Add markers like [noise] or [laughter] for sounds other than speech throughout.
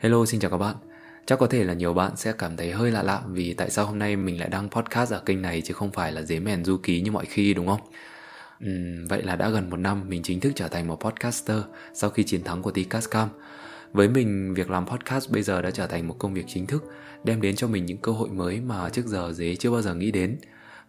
Hello xin chào các bạn. Chắc có thể là nhiều bạn sẽ cảm thấy hơi lạ lạ Vì tại sao hôm nay mình lại đăng podcast ở kênh này Chứ không phải là dế mèn du ký như mọi khi đúng không? Uhm, Vậy là đã gần một năm mình chính thức trở thành một podcaster Sau khi chiến thắng của Tcascam Với mình việc làm podcast bây giờ đã trở thành một công việc chính thức Đem đến cho mình những cơ hội mới mà trước giờ dế chưa bao giờ nghĩ đến.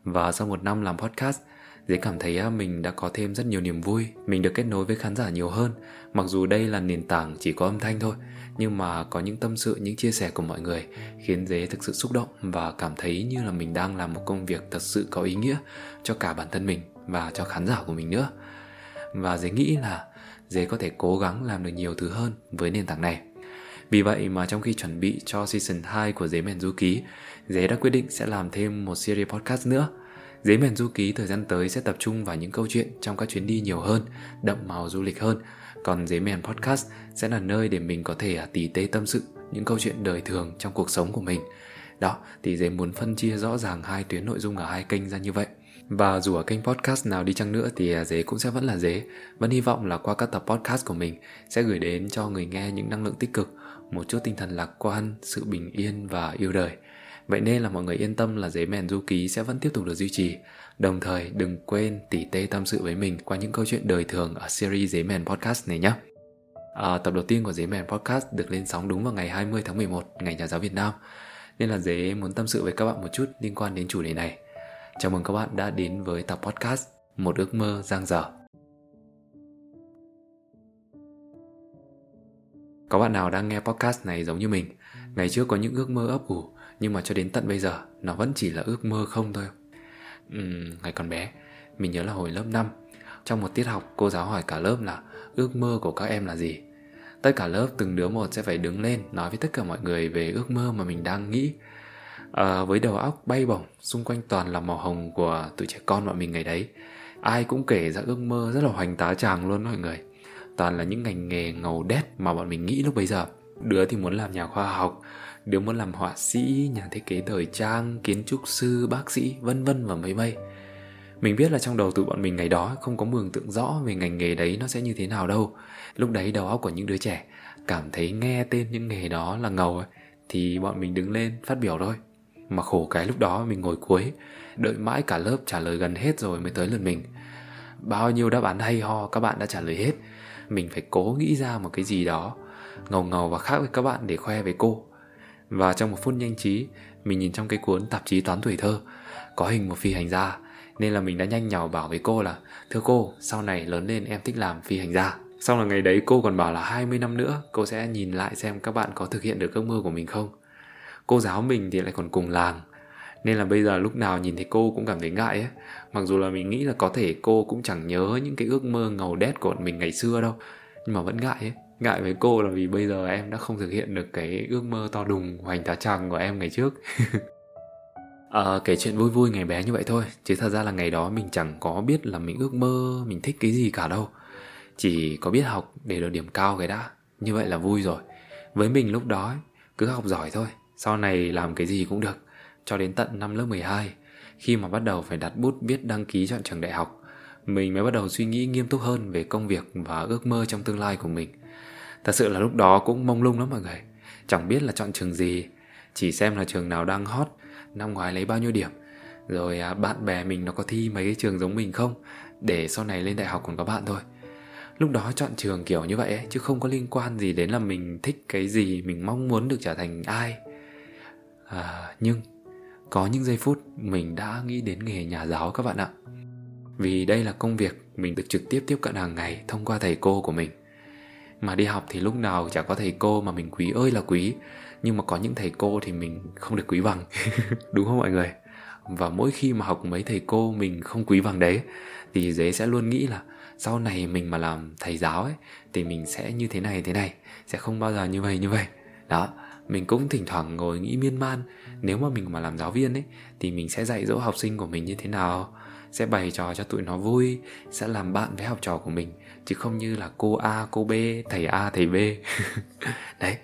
Và sau một năm làm podcast dễ cảm thấy mình đã có thêm rất nhiều niềm vui. Mình được kết nối với khán giả nhiều hơn. Mặc dù đây là nền tảng chỉ có âm thanh thôi nhưng mà có những tâm sự những chia sẻ của mọi người khiến dế thực sự xúc động và cảm thấy như là mình đang làm một công việc thật sự có ý nghĩa cho cả bản thân mình và cho khán giả của mình nữa. Và dế nghĩ là dế có thể cố gắng làm được nhiều thứ hơn với nền tảng này. Vì vậy mà trong khi chuẩn bị cho season 2 của Dế Mèn Du Ký, Dế đã quyết định sẽ làm thêm một series podcast nữa. Dế mèn du ký thời gian tới sẽ tập trung vào những câu chuyện trong các chuyến đi nhiều hơn, đậm màu du lịch hơn. Còn Dế mèn podcast sẽ là nơi để mình có thể à, tỉ tê tâm sự những câu chuyện đời thường trong cuộc sống của mình. Đó, thì Dế muốn phân chia rõ ràng hai tuyến nội dung ở hai kênh ra như vậy. Và dù ở kênh podcast nào đi chăng nữa thì à, Dế cũng sẽ vẫn là Dế. Vẫn hy vọng là qua các tập podcast của mình sẽ gửi đến cho người nghe những năng lượng tích cực, một chút tinh thần lạc quan, sự bình yên và yêu đời. Vậy nên là mọi người yên tâm là giấy mèn du ký sẽ vẫn tiếp tục được duy trì. Đồng thời đừng quên tỉ tê tâm sự với mình qua những câu chuyện đời thường ở series giấy mèn podcast này nhé. À, tập đầu tiên của giấy mèn podcast được lên sóng đúng vào ngày 20 tháng 11, ngày nhà giáo Việt Nam. Nên là giấy muốn tâm sự với các bạn một chút liên quan đến chủ đề này. Chào mừng các bạn đã đến với tập podcast Một ước mơ giang dở. Có bạn nào đang nghe podcast này giống như mình? Ngày trước có những ước mơ ấp ủ nhưng mà cho đến tận bây giờ nó vẫn chỉ là ước mơ không thôi. Uhm, ngày còn bé mình nhớ là hồi lớp 5 trong một tiết học cô giáo hỏi cả lớp là ước mơ của các em là gì? Tất cả lớp từng đứa một sẽ phải đứng lên nói với tất cả mọi người về ước mơ mà mình đang nghĩ. À, với đầu óc bay bổng xung quanh toàn là màu hồng của tụi trẻ con bọn mình ngày đấy. Ai cũng kể ra ước mơ rất là hoành tá tràng luôn mọi người. Toàn là những ngành nghề ngầu đét mà bọn mình nghĩ lúc bấy giờ đứa thì muốn làm nhà khoa học đứa muốn làm họa sĩ, nhà thiết kế thời trang, kiến trúc sư, bác sĩ, vân vân và mấy mây. Mình biết là trong đầu tụi bọn mình ngày đó không có mường tượng rõ về ngành nghề đấy nó sẽ như thế nào đâu. Lúc đấy đầu óc của những đứa trẻ cảm thấy nghe tên những nghề đó là ngầu ấy, thì bọn mình đứng lên phát biểu thôi. Mà khổ cái lúc đó mình ngồi cuối, đợi mãi cả lớp trả lời gần hết rồi mới tới lượt mình. Bao nhiêu đáp án hay ho các bạn đã trả lời hết. Mình phải cố nghĩ ra một cái gì đó ngầu ngầu và khác với các bạn để khoe với cô. Và trong một phút nhanh trí, mình nhìn trong cái cuốn tạp chí toán tuổi thơ, có hình một phi hành gia, nên là mình đã nhanh nhào bảo với cô là Thưa cô, sau này lớn lên em thích làm phi hành gia. Xong là ngày đấy cô còn bảo là 20 năm nữa cô sẽ nhìn lại xem các bạn có thực hiện được ước mơ của mình không. Cô giáo mình thì lại còn cùng làng, nên là bây giờ lúc nào nhìn thấy cô cũng cảm thấy ngại ấy. Mặc dù là mình nghĩ là có thể cô cũng chẳng nhớ những cái ước mơ ngầu đét của mình ngày xưa đâu, nhưng mà vẫn ngại ấy ngại với cô là vì bây giờ em đã không thực hiện được cái ước mơ to đùng hoành tá tràng của em ngày trước. À, [laughs] kể chuyện vui vui ngày bé như vậy thôi chứ thật ra là ngày đó mình chẳng có biết là mình ước mơ mình thích cái gì cả đâu. Chỉ có biết học để được điểm cao cái đã. Như vậy là vui rồi. Với mình lúc đó cứ học giỏi thôi sau này làm cái gì cũng được cho đến tận năm lớp 12 khi mà bắt đầu phải đặt bút viết đăng ký chọn trường đại học mình mới bắt đầu suy nghĩ nghiêm túc hơn về công việc và ước mơ trong tương lai của mình. Thật sự là lúc đó cũng mông lung lắm mọi người. Chẳng biết là chọn trường gì Chỉ xem là trường nào đang hot Năm ngoái lấy bao nhiêu điểm. Rồi à, bạn bè mình nó có thi mấy cái trường giống mình không? Để sau này lên đại học còn có bạn thôi. Lúc đó chọn trường kiểu như vậy ấy, Chứ không có liên quan gì đến là mình thích cái gì Mình mong muốn được trở thành ai. À, Nhưng Có những giây phút mình đã nghĩ đến nghề nhà giáo các bạn ạ. Vì đây là công việc mình được trực tiếp tiếp cận hàng ngày thông qua thầy cô của mình mà đi học thì lúc nào chả có thầy cô mà mình quý ơi là quý. Nhưng mà có những thầy cô thì mình không được quý bằng. [laughs] Đúng không mọi người? Và mỗi khi mà học mấy thầy cô mình không quý bằng đấy, thì dế sẽ luôn nghĩ là sau này mình mà làm thầy giáo ấy, thì mình sẽ như thế này thế này, sẽ không bao giờ như vậy như vậy. Đó, mình cũng thỉnh thoảng ngồi nghĩ miên man. Nếu mà mình mà làm giáo viên ấy, thì mình sẽ dạy dỗ học sinh của mình như thế nào? Sẽ bày trò cho tụi nó vui, sẽ làm bạn với học trò của mình chứ không như là cô A, cô B, thầy A, thầy B. [laughs] Đấy.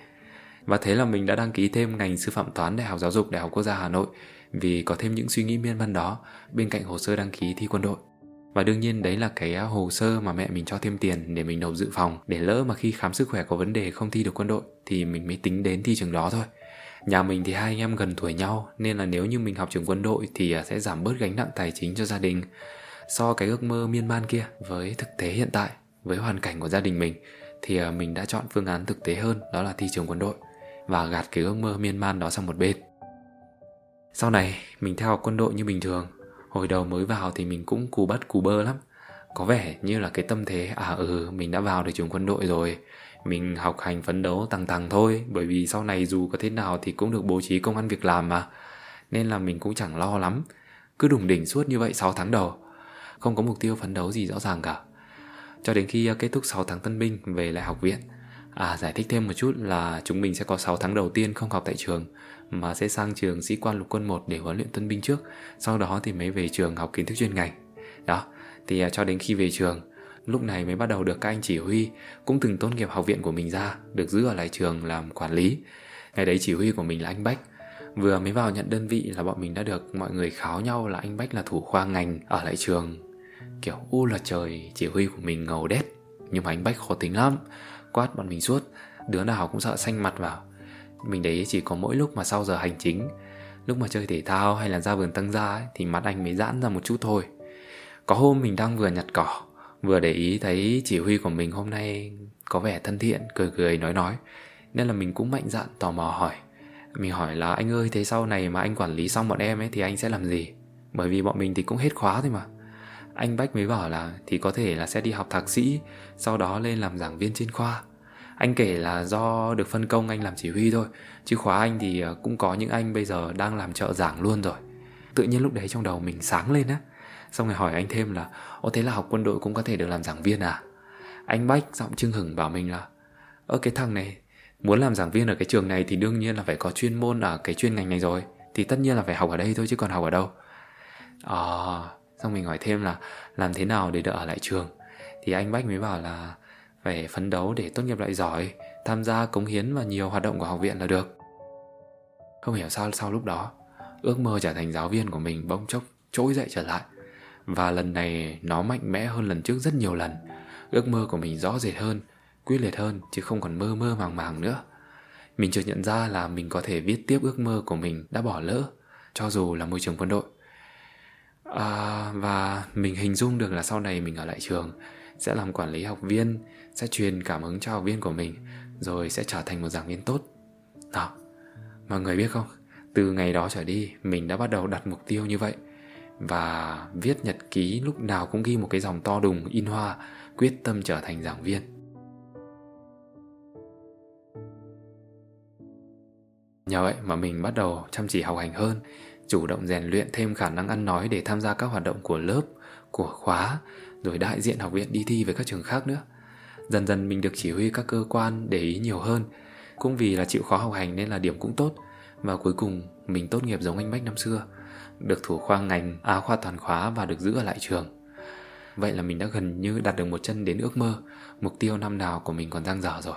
Và thế là mình đã đăng ký thêm ngành sư phạm toán Đại học Giáo dục Đại học Quốc gia Hà Nội vì có thêm những suy nghĩ miên man đó bên cạnh hồ sơ đăng ký thi quân đội. và đương nhiên đấy là cái hồ sơ mà mẹ mình cho thêm tiền để mình nộp dự phòng để lỡ mà khi khám sức khỏe có vấn đề không thi được quân đội thì mình mới tính đến thi trường đó thôi nhà mình thì hai anh em gần tuổi nhau nên là nếu như mình học trường quân đội thì à, sẽ giảm bớt gánh nặng tài chính cho gia đình so cái ước mơ miên man kia với thực tế hiện tại với hoàn cảnh của gia đình mình, thì ờ, mình đã chọn phương án thực tế hơn, đó là thi trường quân đội và gạt cái ước mơ miên man đó sang một bên. Sau này, mình theo học quân đội như bình thường. Hồi đầu mới vào thì mình cũng cù bắt cù bơ lắm. Có vẻ như là cái tâm thế à ừ mình đã vào được trường quân đội rồi. Mình học hành phấn đấu tăng tăng thôi, bởi vì sau này dù có thế nào thì cũng được bố trí công ăn việc làm mà. Nên là mình cũng chẳng lo lắm. Cứ đủng đỉnh suốt như vậy 6 tháng đầu, không có mục tiêu phấn đấu gì rõ ràng cả cho đến khi ờ, kết thúc 6 tháng tân binh về lại học viện À giải thích thêm một chút là chúng mình sẽ có 6 tháng đầu tiên không học tại trường mà sẽ sang trường sĩ quan lục quân 1 để huấn luyện tân binh trước, sau đó thì mới về trường học kiến thức chuyên ngành. Đó, thì à, cho đến khi về trường, lúc này mới bắt đầu được các anh chỉ huy cũng từng tốt nghiệp học viện của mình ra, được giữ ở lại trường làm quản lý. Ngày đấy chỉ huy của mình là anh Bách. Vừa mới vào nhận đơn vị là bọn mình đã được mọi người kháo nhau là anh Bách là thủ khoa ngành ở lại trường. Kiểu u là trời, chỉ huy của mình ngầu đét. Nhưng mà anh Bách khó tính lắm. Quát bọn mình suốt. Đứa nào cũng sợ xanh mặt vào. Mình đấy chỉ có mỗi lúc mà sau giờ hành chính. Lúc mà chơi thể thao hay là ra vườn tăng ra ấy, Thì mặt anh mới giãn ra một chút thôi. Có hôm mình đang vừa nhặt cỏ Vừa để ý thấy chỉ huy của mình hôm nay Có vẻ thân thiện, cười cười nói nói. Nên là mình cũng mạnh dạn tò mò hỏi. Mình hỏi là anh ơi thế sau này mà anh quản lý xong bọn em ấy Thì anh sẽ làm gì? Bởi vì bọn mình thì cũng hết khóa thôi mà anh Bách mới bảo là thì có thể là sẽ đi học thạc sĩ Sau đó lên làm giảng viên trên khoa. Anh kể là do được phân công anh làm chỉ huy thôi Chứ khóa anh thì ờ, cũng có những anh bây giờ đang làm trợ giảng luôn rồi. Tự nhiên lúc đấy trong đầu mình sáng lên á. Xong rồi hỏi anh thêm là Ô thế là học quân đội cũng có thể được làm giảng viên à? Anh Bách giọng trưng hửng bảo mình là Ơ cái thằng này Muốn làm giảng viên ở cái trường này thì đương nhiên là phải có chuyên môn ở cái chuyên ngành này rồi Thì tất nhiên là phải học ở đây thôi chứ còn học ở đâu? Ờ à, Xong mình hỏi thêm là làm thế nào để được ở lại trường. Thì anh Bách mới bảo là phải phấn đấu để tốt nghiệp lại giỏi, Tham gia cống hiến và nhiều hoạt động của học viện là được. Không hiểu sao sau lúc đó, Ước mơ trở thành giáo viên của mình bỗng chốc trỗi dậy trở lại. Và lần này nó mạnh mẽ hơn lần trước rất nhiều lần. Ước mơ của mình rõ rệt hơn, Quyết liệt hơn, chứ không còn mơ mơ màng màng nữa. Mình chợt nhận ra là mình có thể viết tiếp ước mơ của mình đã bỏ lỡ, Cho dù là môi trường quân đội à, và mình hình dung được là sau này mình ở lại trường sẽ làm quản lý học viên sẽ truyền cảm hứng cho học viên của mình rồi sẽ trở thành một giảng viên tốt. Đó mọi người biết không? Từ ngày đó trở đi mình đã bắt đầu đặt mục tiêu như vậy. Và viết nhật ký lúc nào cũng ghi một cái dòng to đùng in hoa quyết tâm trở thành giảng viên. Nhờ vậy mà mình bắt đầu chăm chỉ học hành hơn chủ động rèn luyện thêm khả năng ăn nói để tham gia các hoạt động của lớp, của khóa, rồi đại diện học viện đi thi với các trường khác nữa. Dần dần mình được chỉ huy các cơ quan để ý nhiều hơn, cũng vì là chịu khó học hành nên là điểm cũng tốt. Và cuối cùng mình tốt nghiệp giống anh Bách năm xưa, được thủ khoa ngành, á khoa toàn khóa và được giữ ở lại trường. Vậy là mình đã gần như đạt được một chân đến ước mơ, mục tiêu năm nào của mình còn dang dở rồi.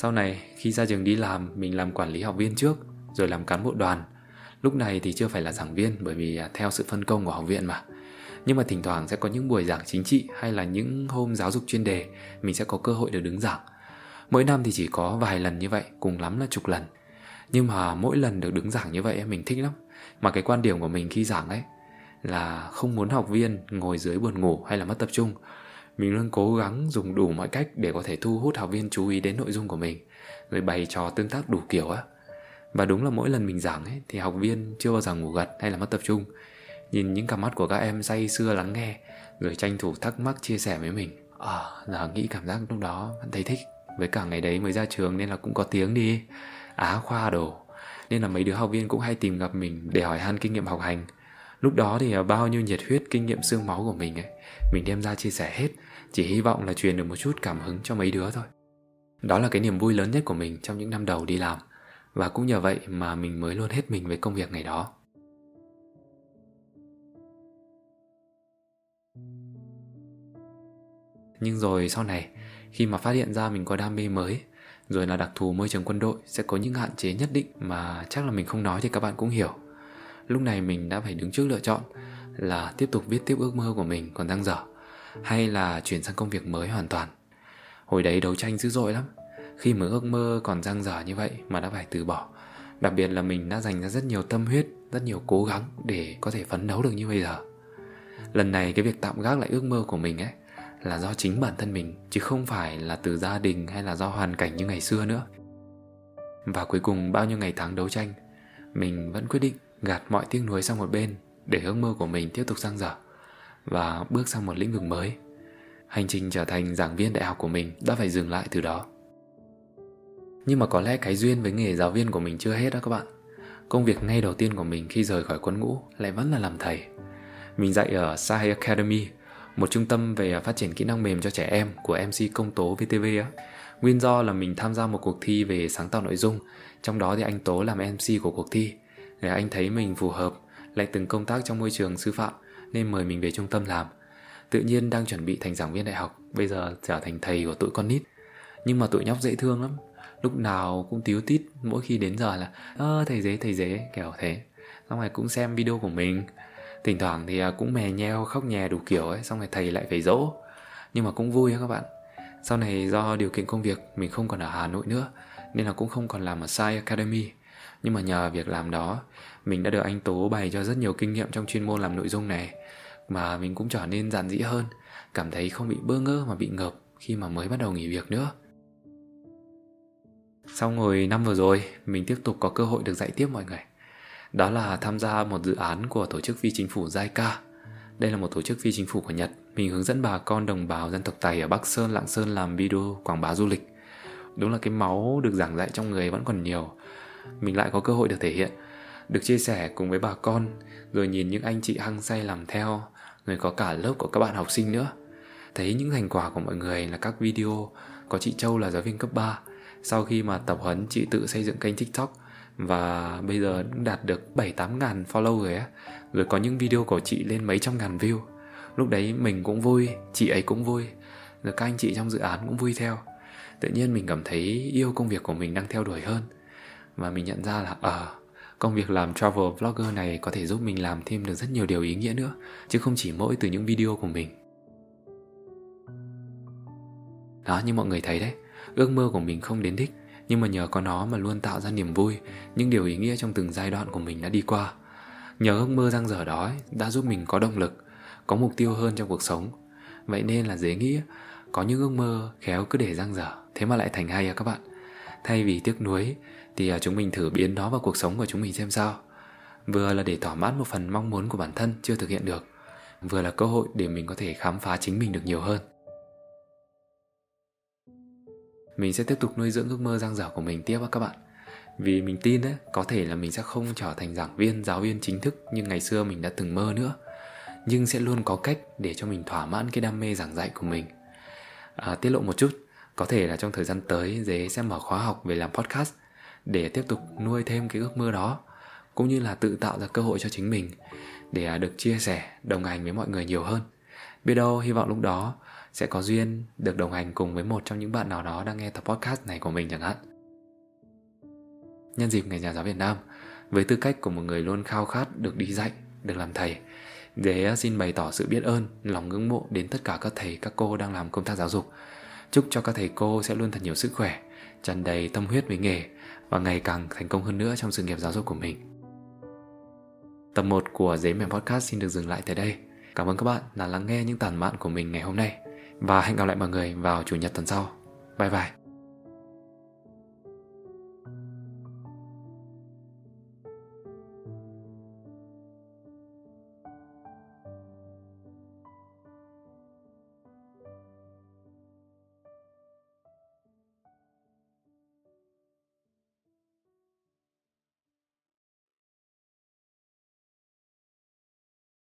Sau này, khi ra trường đi làm, Mình làm quản lý học viên trước, Rồi làm cán bộ đoàn. Lúc này thì chưa phải là giảng viên, Bởi vì à, theo sự phân công của học viện mà. Nhưng mà thỉnh thoảng sẽ có những buổi giảng chính trị Hay là những hôm giáo dục chuyên đề, Mình sẽ có cơ hội được đứng giảng. Mỗi năm thì chỉ có vài lần như vậy, Cùng lắm là chục lần. Nhưng mà mỗi lần được đứng giảng như vậy mình thích lắm. Mà cái quan điểm của mình khi giảng ấy Là không muốn học viên ngồi dưới buồn ngủ hay là mất tập trung mình luôn cố gắng dùng đủ mọi cách để có thể thu hút học viên chú ý đến nội dung của mình rồi bày trò tương tác đủ kiểu á. Và đúng là mỗi lần mình giảng ấy thì học viên chưa bao giờ ngủ gật hay là mất tập trung. Nhìn những cặp mắt của các em say sưa lắng nghe rồi tranh thủ thắc mắc chia sẻ với mình. À, giờ nghĩ cảm giác lúc đó vẫn thấy thích. Với cả ngày đấy mới ra trường nên là cũng có tiếng đi. Á khoa đồ. Nên là mấy đứa học viên cũng hay tìm gặp mình để hỏi han kinh nghiệm học hành lúc đó thì à, bao nhiêu nhiệt huyết, kinh nghiệm xương máu của mình ấy, mình đem ra chia sẻ hết. Chỉ hy vọng là truyền được một chút cảm hứng cho mấy đứa thôi. Đó là cái niềm vui lớn nhất của mình trong những năm đầu đi làm. Và cũng nhờ vậy mà mình mới luôn hết mình với công việc ngày đó. Nhưng rồi sau này, khi mà phát hiện ra mình có đam mê mới, rồi là đặc thù môi trường quân đội, sẽ có những hạn chế nhất định mà chắc là mình không nói thì các bạn cũng hiểu lúc này mình đã phải đứng trước lựa chọn là tiếp tục viết tiếp ước mơ của mình còn dang dở, hay là chuyển sang công việc mới hoàn toàn. Hồi đấy đấu tranh dữ dội lắm. Khi mới ước mơ còn dang dở như vậy mà đã phải từ bỏ. Đặc biệt là mình đã dành ra rất nhiều tâm huyết, rất nhiều cố gắng để có thể phấn đấu được như bây giờ. Lần này cái việc tạm gác lại ước mơ của mình ấy là do chính bản thân mình, chứ không phải là từ gia đình hay là do hoàn cảnh như ngày xưa nữa. Và cuối cùng, bao nhiêu ngày tháng đấu tranh, mình vẫn quyết định gạt mọi tiếc nuối sang một bên để ước mơ của mình tiếp tục sang dở và bước sang một lĩnh vực mới hành trình trở thành giảng viên đại học của mình đã phải dừng lại từ đó nhưng mà có lẽ cái duyên với nghề giáo viên của mình chưa hết đó các bạn công việc ngay đầu tiên của mình khi rời khỏi quân ngũ lại vẫn là làm thầy mình dạy ở Sai Academy một trung tâm về phát triển kỹ năng mềm cho trẻ em của MC Công Tố VTV á. Nguyên do là mình tham gia một cuộc thi về sáng tạo nội dung, trong đó thì anh Tố làm MC của cuộc thi. Để anh thấy mình phù hợp, lại từng công tác trong môi trường sư phạm nên mời mình về trung tâm làm. Tự nhiên đang chuẩn bị thành giảng viên đại học, bây giờ trở thành thầy của tụi con nít. Nhưng mà tụi nhóc dễ thương lắm, lúc nào cũng tíu tít mỗi khi đến giờ là ơ thầy dế thầy dế kiểu thế. Xong rồi cũng xem video của mình, Thỉnh thoảng thì à, cũng mè nheo khóc nhè đủ kiểu ấy Xong rồi thầy lại phải dỗ Nhưng mà cũng vui á các bạn Sau này do điều kiện công việc mình không còn ở Hà Nội nữa Nên là cũng không còn làm ở Sai Academy nhưng mà nhờ việc làm đó Mình đã được anh Tố bày cho rất nhiều kinh nghiệm trong chuyên môn làm nội dung này Mà mình cũng trở nên giản dĩ hơn Cảm thấy không bị bơ ngơ mà bị ngợp Khi mà mới bắt đầu nghỉ việc nữa Sau ngồi năm vừa rồi Mình tiếp tục có cơ hội được dạy tiếp mọi người đó là tham gia một dự án của tổ chức phi chính phủ JICA. Đây là một tổ chức phi chính phủ của Nhật. Mình hướng dẫn bà con đồng bào dân tộc Tày ở Bắc Sơn, Lạng Sơn làm video quảng bá du lịch. Đúng là cái máu được giảng dạy trong người vẫn còn nhiều. Mình lại có cơ hội được thể hiện, được chia sẻ cùng với bà con, rồi nhìn những anh chị hăng say làm theo, rồi có cả lớp của các bạn học sinh nữa. Thấy những thành quả của mọi người là các video có chị Châu là giáo viên cấp 3. Sau khi mà tập huấn chị tự xây dựng kênh TikTok và bây giờ cũng đạt được 7-8 ngàn follow rồi á Rồi có những video của chị lên mấy trăm ngàn view Lúc đấy mình cũng vui, chị ấy cũng vui Rồi các anh chị trong dự án cũng vui theo Tự nhiên mình cảm thấy yêu công việc của mình đang theo đuổi hơn và mình nhận ra là ờ à, Công việc làm travel vlogger này có thể giúp mình làm thêm được rất nhiều điều ý nghĩa nữa Chứ không chỉ mỗi từ những video của mình. Đó như mọi người thấy đấy Ước mơ của mình không đến đích nhưng mà nhờ có nó mà luôn tạo ra niềm vui những điều ý nghĩa trong từng giai đoạn của mình đã đi qua. Nhờ ước mơ răng dở đó đã giúp mình có động lực có mục tiêu hơn trong cuộc sống. Vậy nên là dễ nghĩ có những ước mơ khéo cứ để răng dở thế mà lại thành hay à các bạn. Thay vì tiếc nuối thì à, chúng mình thử biến nó vào cuộc sống của chúng mình xem sao. Vừa là để thỏa mãn một phần mong muốn của bản thân chưa thực hiện được vừa là cơ hội để mình có thể khám phá chính mình được nhiều hơn. Mình sẽ tiếp tục nuôi dưỡng ước mơ giang dở của mình tiếp các bạn. Vì mình tin đấy có thể là mình sẽ không trở thành giảng viên giáo viên chính thức như ngày xưa mình đã từng mơ nữa nhưng sẽ luôn có cách để cho mình thỏa mãn cái đam mê giảng dạy của mình. À, tiết lộ một chút có thể là trong thời gian tới dế sẽ mở khóa học về làm podcast để tiếp tục nuôi thêm cái ước mơ đó cũng như là tự tạo ra cơ hội cho chính mình để à, được chia sẻ đồng hành với mọi người nhiều hơn biết đâu hy vọng lúc đó sẽ có duyên được đồng hành cùng với một trong những bạn nào đó đang nghe tập podcast này của mình chẳng hạn. Nhân dịp Ngày Nhà giáo Việt Nam, với tư cách của một người luôn khao khát được đi dạy, được làm thầy, để à, xin bày tỏ sự biết ơn, lòng ngưỡng mộ đến tất cả các thầy, các cô đang làm công tác giáo dục. Chúc cho các thầy cô sẽ luôn thật nhiều sức khỏe, tràn đầy tâm huyết với nghề và ngày càng thành công hơn nữa trong sự nghiệp giáo dục của mình. Tập 1 của Giấy Mềm Podcast xin được dừng lại tại đây. Cảm ơn các bạn đã lắng nghe những tản mạn của mình ngày hôm nay, và hẹn gặp lại mọi người vào chủ nhật tuần sau. Bye bye.